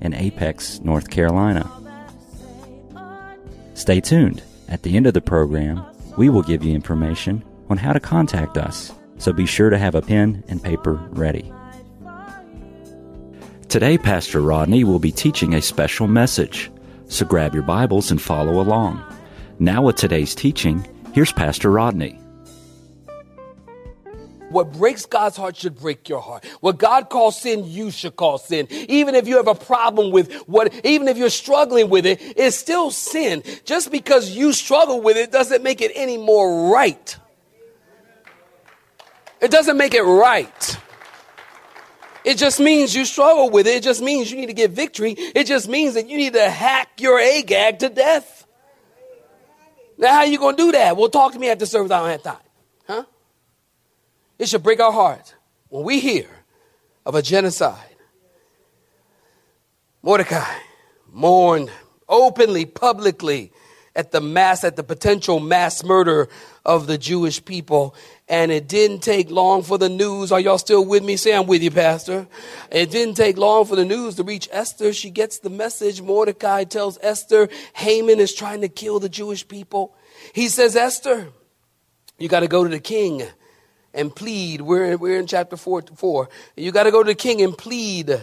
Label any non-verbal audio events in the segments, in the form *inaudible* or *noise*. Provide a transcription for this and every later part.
in Apex, North Carolina. Stay tuned. At the end of the program, we will give you information on how to contact us, so be sure to have a pen and paper ready. Today, Pastor Rodney will be teaching a special message, so grab your Bibles and follow along. Now, with today's teaching, here's Pastor Rodney. What breaks God's heart should break your heart. What God calls sin, you should call sin. Even if you have a problem with what, even if you're struggling with it, it's still sin. Just because you struggle with it doesn't make it any more right. It doesn't make it right. It just means you struggle with it. It just means you need to get victory. It just means that you need to hack your Agag to death. Now, how are you going to do that? Well, talk to me after service. I don't have time. It should break our heart when we hear of a genocide. Mordecai mourned openly, publicly at the mass, at the potential mass murder of the Jewish people. And it didn't take long for the news. Are y'all still with me? Say, I'm with you, Pastor. It didn't take long for the news to reach Esther. She gets the message. Mordecai tells Esther, Haman is trying to kill the Jewish people. He says, Esther, you got to go to the king and plead. We're, we're in chapter 4, 4. You got to go to the king and plead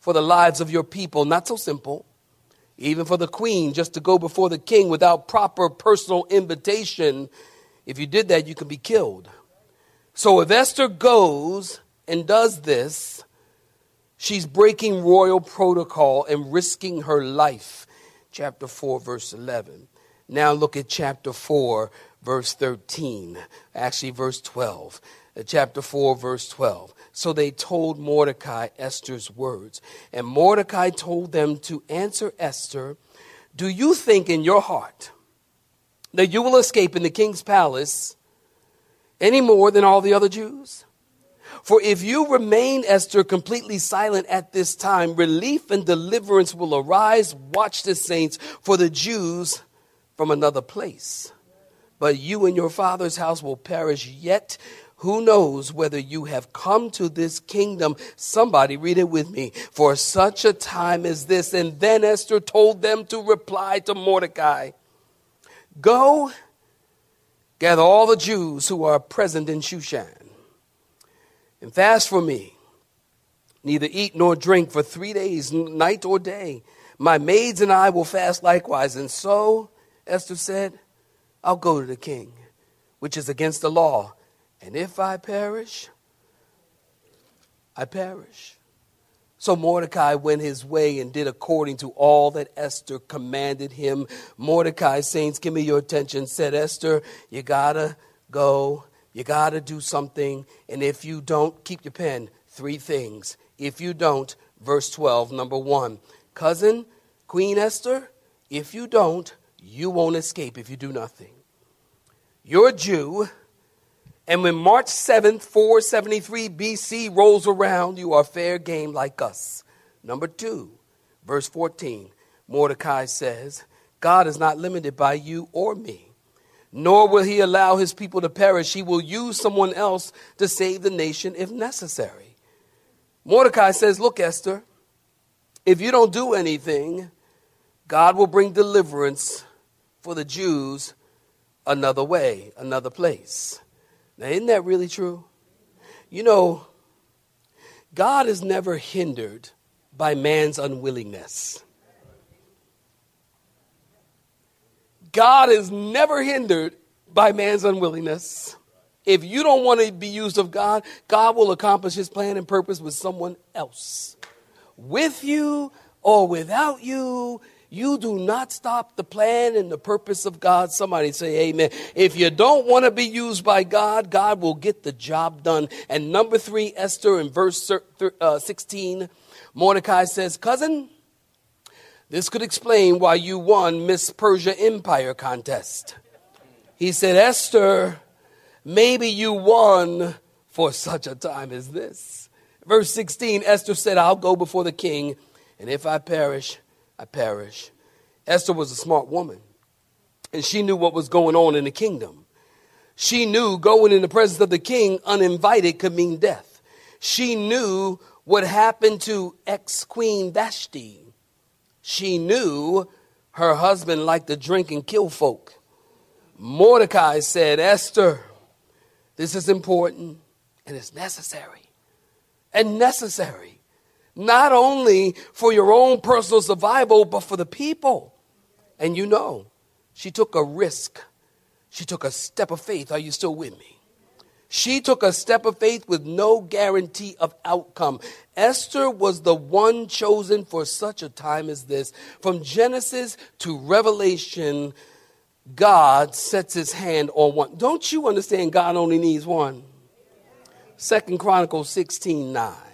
for the lives of your people. Not so simple. Even for the queen, just to go before the king without proper personal invitation. If you did that, you could be killed. So if Esther goes and does this, she's breaking royal protocol and risking her life. Chapter 4, verse 11. Now look at chapter 4, verse 13. Actually, verse 12. Uh, chapter 4, verse 12. So they told Mordecai Esther's words. And Mordecai told them to answer Esther Do you think in your heart that you will escape in the king's palace any more than all the other Jews? For if you remain, Esther, completely silent at this time, relief and deliverance will arise. Watch the saints for the Jews from another place. But you and your father's house will perish yet. Who knows whether you have come to this kingdom? Somebody read it with me. For such a time as this. And then Esther told them to reply to Mordecai Go, gather all the Jews who are present in Shushan, and fast for me. Neither eat nor drink for three days, night or day. My maids and I will fast likewise. And so, Esther said, I'll go to the king, which is against the law. And if I perish, I perish. So Mordecai went his way and did according to all that Esther commanded him. Mordecai, saints, give me your attention, said Esther, you gotta go, you gotta do something, and if you don't, keep your pen. Three things. If you don't, verse 12, number one, cousin, Queen Esther, if you don't, you won't escape if you do nothing. You're a Jew, and when March 7th, 473 BC rolls around, you are fair game like us. Number two, verse 14, Mordecai says, God is not limited by you or me, nor will he allow his people to perish. He will use someone else to save the nation if necessary. Mordecai says, Look, Esther, if you don't do anything, God will bring deliverance for the Jews another way, another place. Now, isn't that really true? You know, God is never hindered by man's unwillingness. God is never hindered by man's unwillingness. If you don't want to be used of God, God will accomplish his plan and purpose with someone else. With you or without you, you do not stop the plan and the purpose of God. Somebody say amen. If you don't want to be used by God, God will get the job done. And number three, Esther in verse uh, 16, Mordecai says, Cousin, This could explain why you won Miss Persia Empire contest. He said, Esther, maybe you won for such a time as this. Verse 16 Esther said, I'll go before the king, and if I perish, I perish. Esther was a smart woman, and she knew what was going on in the kingdom. She knew going in the presence of the king uninvited could mean death. She knew what happened to ex Queen Vashti. She knew her husband liked to drink and kill folk. Mordecai said, Esther, this is important and it's necessary. And necessary, not only for your own personal survival, but for the people. And you know, she took a risk. She took a step of faith. Are you still with me? She took a step of faith with no guarantee of outcome. Esther was the one chosen for such a time as this. From Genesis to Revelation, God sets his hand on one. Don't you understand God only needs one? Second Chronicles 16 9.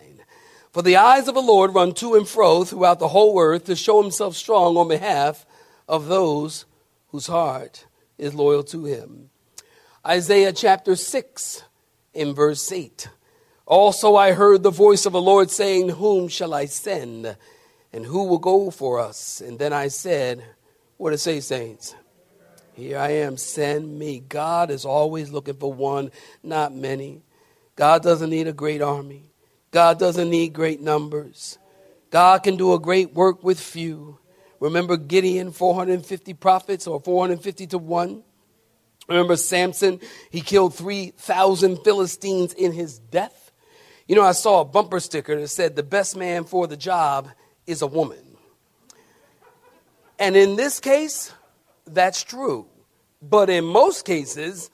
For the eyes of the Lord run to and fro throughout the whole earth to show himself strong on behalf of those whose heart is loyal to him. Isaiah chapter 6 in verse 8. Also I heard the voice of the Lord saying, Whom shall I send? And who will go for us? And then I said, What to say, saints? Here I am, send me. God is always looking for one, not many. God doesn't need a great army. God doesn't need great numbers. God can do a great work with few. Remember Gideon, 450 prophets or 450 to 1? Remember Samson? He killed 3,000 Philistines in his death. You know, I saw a bumper sticker that said, The best man for the job is a woman. And in this case, that's true. But in most cases,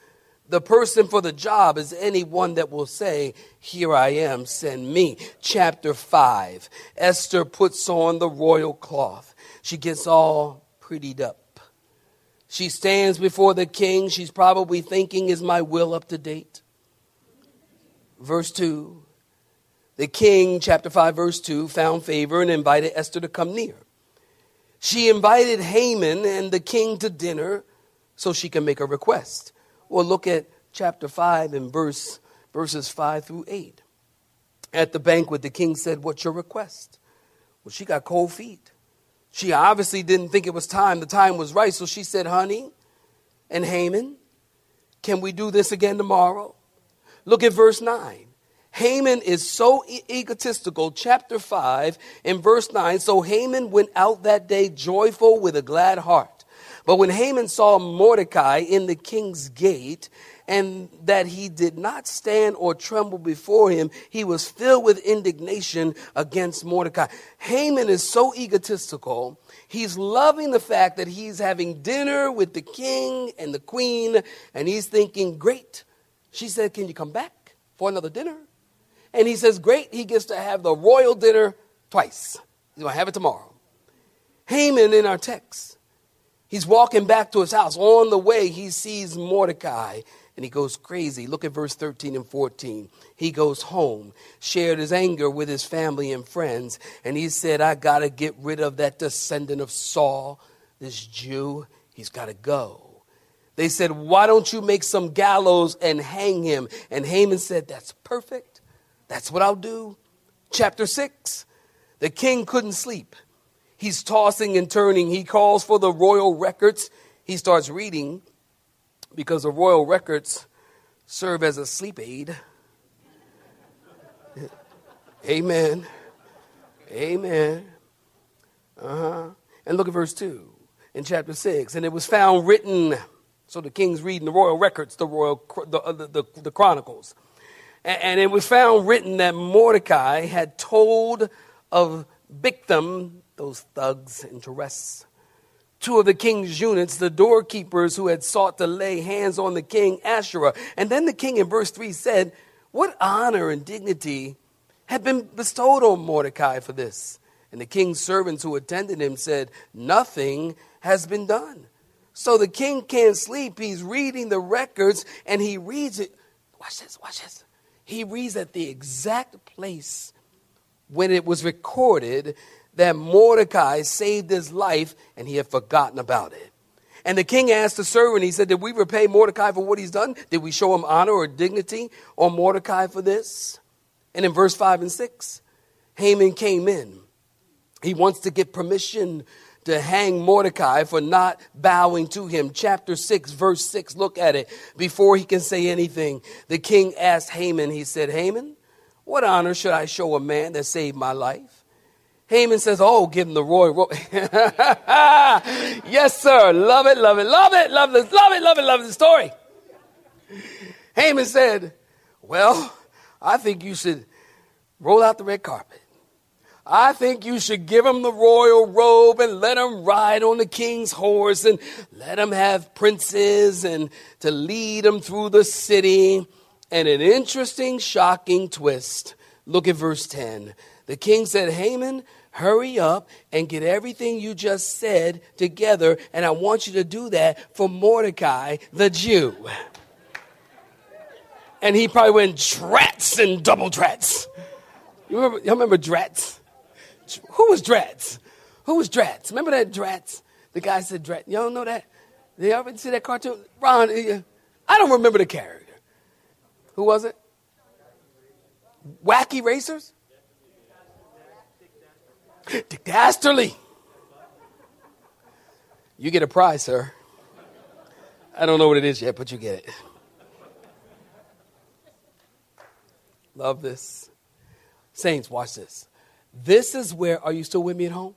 the person for the job is anyone that will say, Here I am, send me. Chapter 5 Esther puts on the royal cloth. She gets all prettied up. She stands before the king. She's probably thinking, Is my will up to date? Verse 2 The king, chapter 5, verse 2, found favor and invited Esther to come near. She invited Haman and the king to dinner so she can make a request. Well, look at chapter 5 and verse, verses 5 through 8. At the banquet, the king said, What's your request? Well, she got cold feet. She obviously didn't think it was time. The time was right. So she said, Honey and Haman, can we do this again tomorrow? Look at verse 9. Haman is so e- egotistical. Chapter 5 in verse 9. So Haman went out that day joyful with a glad heart. But when Haman saw Mordecai in the king's gate, and that he did not stand or tremble before him, he was filled with indignation against Mordecai. Haman is so egotistical. He's loving the fact that he's having dinner with the king and the queen, and he's thinking, Great. She said, Can you come back for another dinner? And he says, Great. He gets to have the royal dinner twice. He's going to have it tomorrow. Haman in our text. He's walking back to his house. On the way, he sees Mordecai and he goes crazy. Look at verse 13 and 14. He goes home, shared his anger with his family and friends, and he said, I got to get rid of that descendant of Saul, this Jew. He's got to go. They said, Why don't you make some gallows and hang him? And Haman said, That's perfect. That's what I'll do. Chapter 6 The king couldn't sleep. He's tossing and turning. He calls for the royal records. He starts reading because the royal records serve as a sleep aid. *laughs* Amen. Amen. Uh huh. And look at verse 2 in chapter 6. And it was found written, so the king's reading the royal records, the royal, the, uh, the, the, the chronicles. And, and it was found written that Mordecai had told of Bigthan, those thugs and terrorists, two of the king's eunuchs, the doorkeepers who had sought to lay hands on the king Ahasuerus. And then the king in verse 3 said, What honor and dignity had been bestowed on Mordecai for this? And the king's servants who attended him said, Nothing has been done. So the king can't sleep. He's reading the records and he reads it. Watch this, watch this. He reads at the exact place when it was recorded that Mordecai saved his life and he had forgotten about it. And the king asked the servant, he said, Did we repay Mordecai for what he's done? Did we show him honor or dignity on Mordecai for this? And in verse 5 and 6, Haman came in. He wants to get permission to hang Mordecai for not bowing to him. Chapter 6, verse 6, look at it. Before he can say anything, the king asked Haman, he said, Haman, what honor should I show a man that saved my life? Haman says, Oh, give him the royal robe. *laughs* yes, sir. Love it, love it, love it, love it, love it, love it, love the story. Haman said, Well, I think you should roll out the red carpet. I think you should give him the royal robe and let him ride on the king's horse and let him have princes and to lead him through the city. And an interesting, shocking twist. Look at verse 10. The king said, Haman, hurry up and get everything you just said together, and I want you to do that for Mordecai the Jew. And he probably went drats and double drats. You remember, you remember drats? Who was Drats? Who was Drats? Remember that Drats? The guy said Drats. Don't know that? You ever see that cartoon? Ron, uh, I don't remember the character. Who was it? Wacky Racers? Dick Dastardly. You get a prize, sir. I don't know what it is yet, but you get it. Love this. Saints, watch this. This is where, are you still with me at home?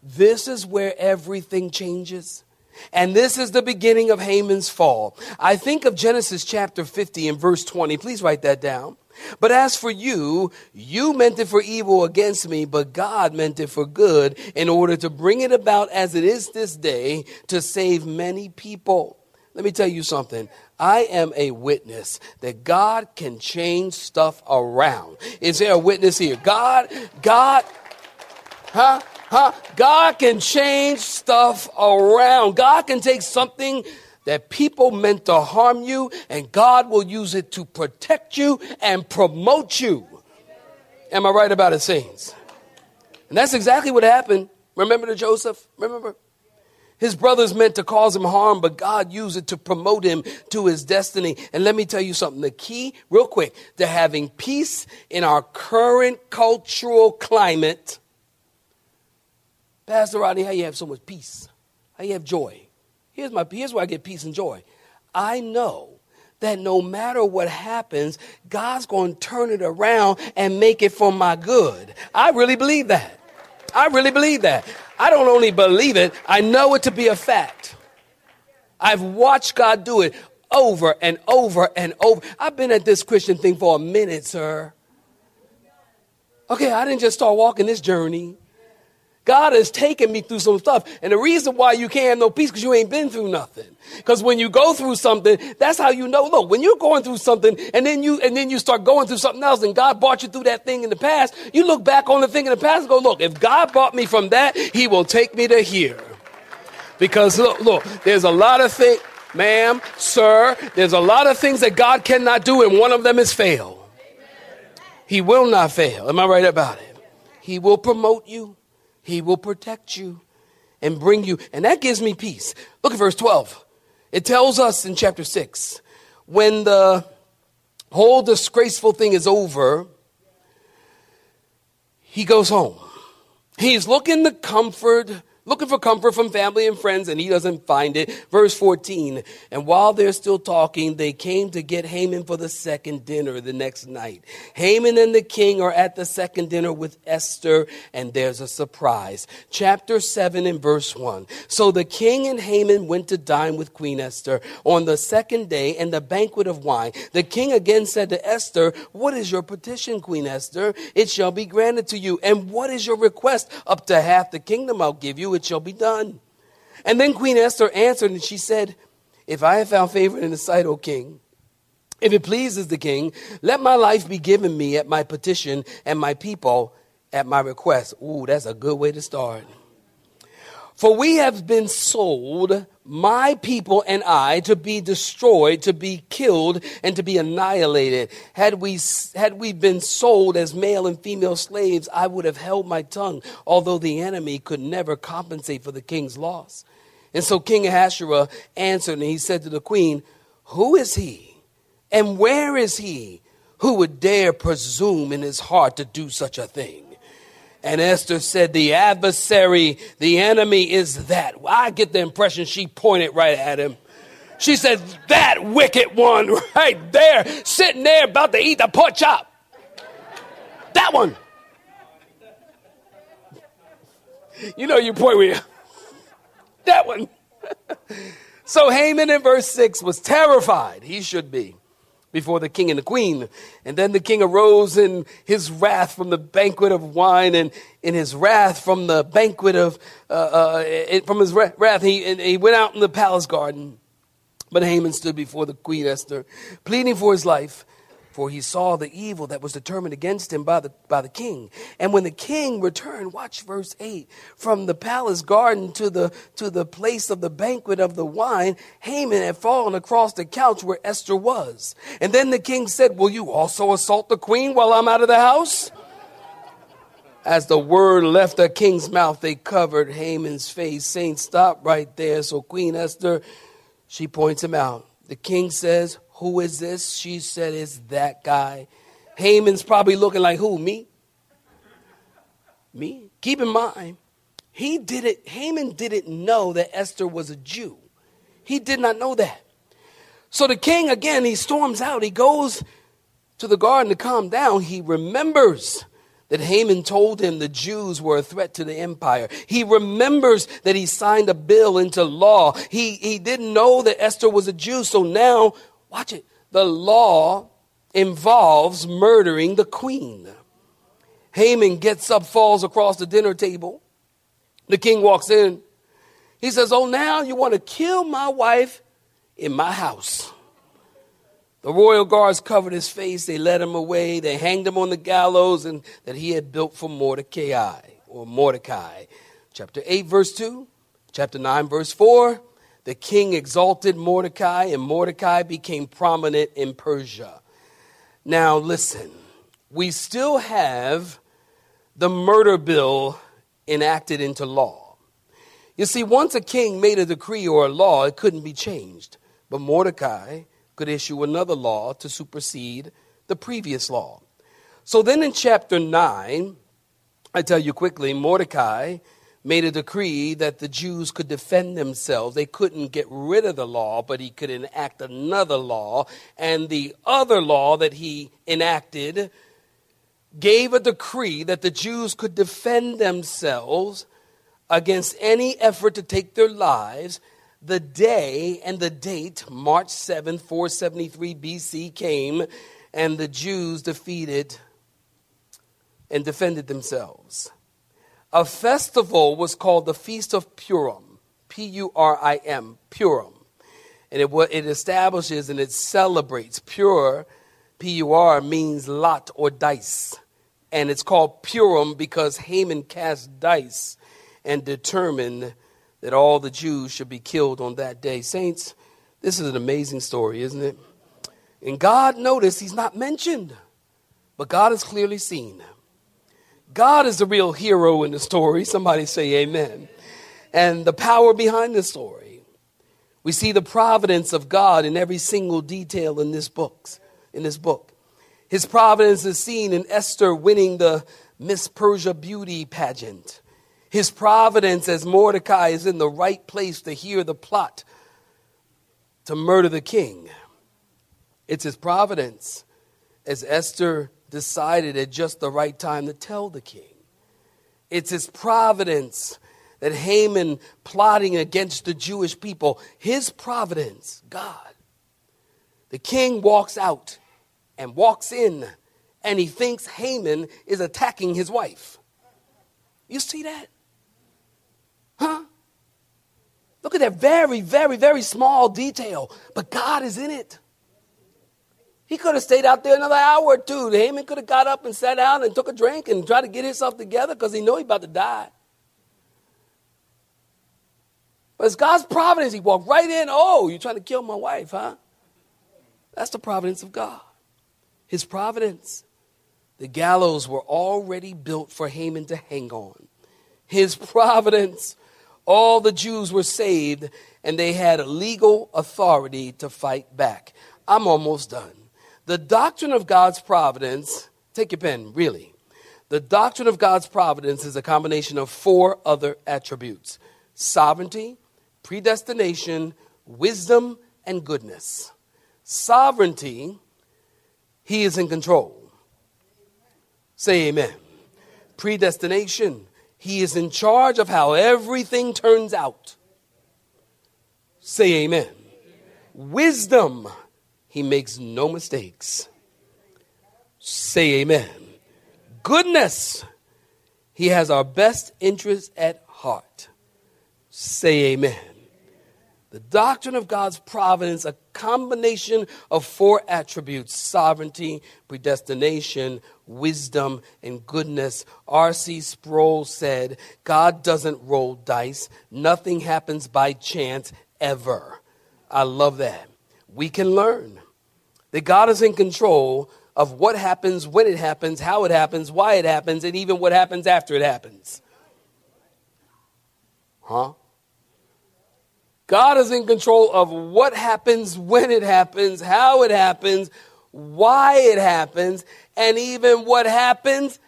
This is where everything changes. And this is the beginning of Haman's fall. I think of Genesis chapter 50 and verse 20. Please write that down. But as for you, you meant it for evil against me, but God meant it for good in order to bring it about as it is this day to save many people. Let me tell you something. I am a witness that God can change stuff around. Is there a witness here? God, God, huh? Huh? God can change stuff around. God can take something that people meant to harm you and God will use it to protect you and promote you. Am I right about it, saints? And that's exactly what happened. Remember to Joseph? Remember? His brothers meant to cause him harm, but God used it to promote him to his destiny. And let me tell you something the key, real quick, to having peace in our current cultural climate. Pastor Rodney, how you have so much peace? How you have joy? Here's, my, here's where I get peace and joy. I know that no matter what happens, God's going to turn it around and make it for my good. I really believe that. I really believe that. I don't only believe it, I know it to be a fact. I've watched God do it over and over and over. I've been at this Christian thing for a minute, sir. Okay, I didn't just start walking this journey. God has taken me through some stuff. And the reason why you can't have no peace because you ain't been through nothing. Because when you go through something, that's how you know. Look, when you're going through something and then you and then you start going through something else and God brought you through that thing in the past, you look back on the thing in the past and go, look, if God brought me from that, he will take me to here. Because look, look, there's a lot of things, ma'am, sir, there's a lot of things that God cannot do, and one of them is fail. He will not fail. Am I right about it? He will promote you. He will protect you and bring you. And that gives me peace. Look at verse 12. It tells us in chapter 6 when the whole disgraceful thing is over, he goes home. He's looking to comfort looking for comfort from family and friends, and he doesn't find it. Verse 14. And while they're still talking, they came to get Haman for the second dinner the next night. Haman and the king are at the second dinner with Esther, and there's a surprise. Chapter 7 and verse 1. So the king and Haman went to dine with Queen Esther on the second day and the banquet of wine. The king again said to Esther, What is your petition, Queen Esther? It shall be granted to you. And what is your request? Up to half the kingdom I'll give you it shall be done. And then Queen Esther answered, and she said, If I have found favor in the sight, O king, if it pleases the king, let my life be given me at my petition and my people at my request. Ooh, that's a good way to start. For we have been sold my people and I to be destroyed, to be killed, and to be annihilated. Had we, had we been sold as male and female slaves, I would have held my tongue, although the enemy could never compensate for the king's loss. And so King Ahasuerus answered, and he said to the queen, Who is he? And where is he who would dare presume in his heart to do such a thing? And Esther said, The adversary, the enemy is that. I get the impression she pointed right at him. She said, That wicked one right there, sitting there about to eat the pork chop. That one. You know, you point with *laughs* you. That one. *laughs* so Haman in verse 6 was terrified. He should be before the king and the queen. And then the king arose in his wrath from the banquet of wine and in his wrath from the banquet of, uh, uh, from his wrath, he, he went out in the palace garden. But Haman stood before the queen Esther, pleading for his life for he saw the evil that was determined against him by the, by the king. And when the king returned, watch verse 8, from the palace garden to the, to the place of the banquet of the wine, Haman had fallen across the couch where Esther was. And then the king said, Will you also assault the queen while I'm out of the house? As the word left the king's mouth, they covered Haman's face, saying, Stop right there. So Queen Esther, she points him out. The king says, who is this? She said, It's that guy. Haman's probably looking like, Who? Me? Me? Keep in mind, he didn't, Haman didn't know that Esther was a Jew. He did not know that. So the king, again, he storms out. He goes to the garden to calm down. He remembers that Haman told him the Jews were a threat to the empire. He remembers that he signed a bill into law. He, he didn't know that Esther was a Jew. So now Watch it. The law involves murdering the queen. Haman gets up, falls across the dinner table. The king walks in. He says, Oh, now you want to kill my wife in my house. The royal guards covered his face. They led him away. They hanged him on the gallows and that he had built for Mordecai or Mordecai. Chapter 8, verse 2. Chapter 9, verse 4 the king exalted Mordecai, and Mordecai became prominent in Persia. Now, listen, we still have the murder bill enacted into law. You see, once a king made a decree or a law, it couldn't be changed. But Mordecai could issue another law to supersede the previous law. So then in chapter 9, I tell you quickly, Mordecai made a decree that the Jews could defend themselves. They couldn't get rid of the law, but he could enact another law. And the other law that he enacted gave a decree that the Jews could defend themselves against any effort to take their lives. The day and the date, March 7, 473 BC, came, and the Jews defeated and defended themselves a festival was called the Feast of Purim, P U R I M, Purim. And it, it establishes and it celebrates. Pure, P U R, means lot or dice. And it's called Purim because Haman cast dice and determined that all the Jews should be killed on that day. Saints, this is an amazing story, isn't it? And God, notice, He's not mentioned, but God is clearly seen. God is the real hero in the story. Somebody say amen. And the power behind the story. We see the providence of God in every single detail in this book. In this book. His providence is seen in Esther winning the Miss Persia beauty pageant. His providence as Mordecai is in the right place to hear the plot to murder the king. It's his providence as Esther decided at just the right time to tell the king. It's his providence that Haman plotting against the Jewish people, his providence, God. The king walks out and walks in, and he thinks Haman is attacking his wife. You see that? Huh? Look at that very, very, very small detail, but God is in it. He could have stayed out there another hour or two. Haman could have got up and sat down and took a drink and tried to get himself together because he knew he about to die. But it's God's providence. He walked right in. Oh, you're trying to kill my wife, huh? That's the providence of God. His providence. The gallows were already built for Haman to hang on. His providence. All the Jews were saved and they had legal authority to fight back. I'm almost done. The doctrine of God's providence, take your pen, really. The doctrine of God's providence is a combination of four other attributes sovereignty, predestination, wisdom, and goodness. Sovereignty, He is in control. Say amen. Predestination, He is in charge of how everything turns out. Say amen. Wisdom, He makes no mistakes. Say amen. Goodness, He has our best interest at heart. Say amen. The doctrine of God's providence, a combination of four attributes sovereignty, predestination, wisdom, and goodness. R.C. Sproul said, God doesn't roll dice, nothing happens by chance ever. I love that. We can learn that God is in control of what happens, when it happens, how it happens, why it happens, and even what happens after it happens. Huh? God is in control of what happens, when it happens, how it happens, why it happens, and even what happens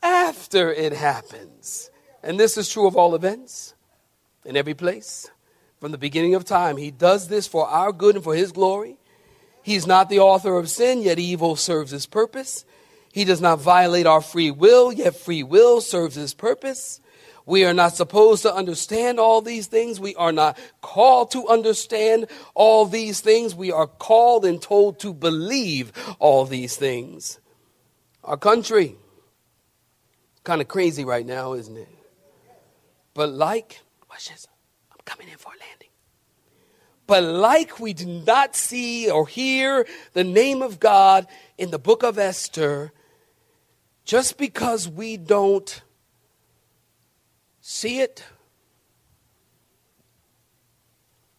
after it happens. And this is true of all events in every place. From the beginning of time, He does this for our good and for His glory. He's not the author of sin, yet evil serves His purpose. He does not violate our free will, yet free will serves His purpose. We are not supposed to understand all these things. We are not called to understand all these things. We are called and told to believe all these things. Our country, kind of crazy right now, isn't it? But like, watch this. I'm coming in for a landing. But like we do not see or hear the name of God in the book of Esther, just because we don't see it,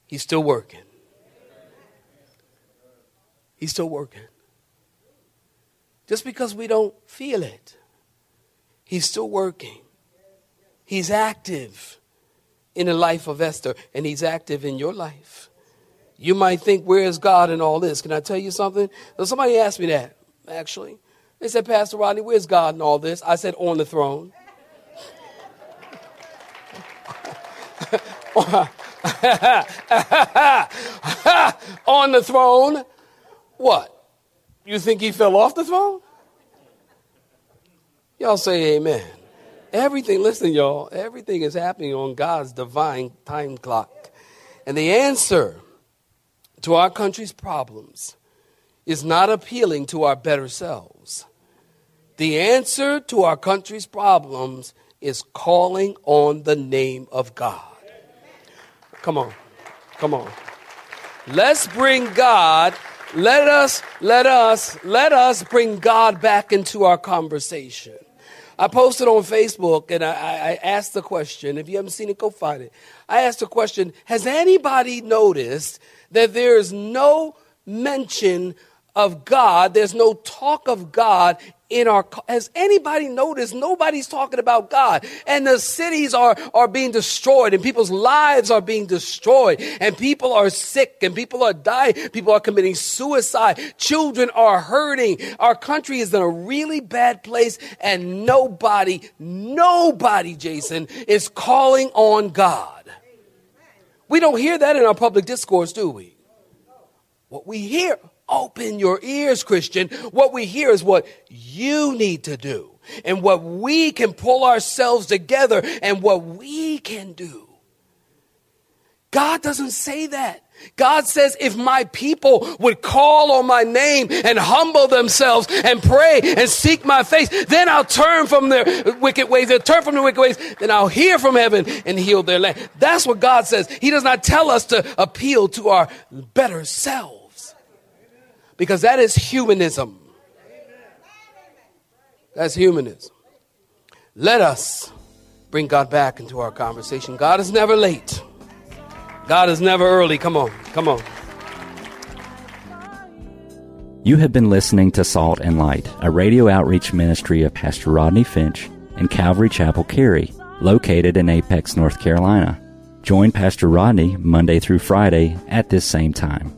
he's still working. He's still working. Just because we don't feel it, he's still working. He's active in the life of Esther, and he's active in your life. You might think, where is God in all this? Can I tell you something? So somebody asked me that, actually. They said, Pastor Rodney, where's God in all this? I said, on the throne. *laughs* on the throne. What? You think he fell off the throne? Y'all say amen. Everything, listen, y'all, everything is happening on God's divine time clock. And the answer to our country's problems is not appealing to our better selves. The answer to our country's problems is calling on the name of God. Come on. Come on. Let's bring God, let us, let us, let us bring God back into our conversation. I posted on Facebook and I, I, asked the question. If you haven't seen it, go find it. I asked a question Has anybody noticed that there is no mention of God, there's no talk of God in our has anybody noticed nobody's talking about god and the cities are are being destroyed and people's lives are being destroyed and people are sick and people are dying people are committing suicide children are hurting our country is in a really bad place and nobody nobody jason is calling on god. We don't hear that in our public discourse do we? What we hear Open your ears, Christian. What we hear is what you need to do and what we can pull ourselves together and what we can do. God doesn't say that. God says, if my people would call on my name and humble themselves and pray and seek my face, then I'll turn from their wicked ways. They'll turn from their wicked ways. Then I'll hear from heaven and heal their land. That's what God says. He does not tell us to appeal to our better selves because that is humanism. That's humanism. Let us bring God back into our conversation. God is never late. God is never early. Come on, come on. You have been listening to Salt and Light, a radio outreach ministry of Pastor Rodney Finch and Calvary Chapel Cary, located in Apex, North Carolina. Join Pastor Rodney Monday through Friday at this same time.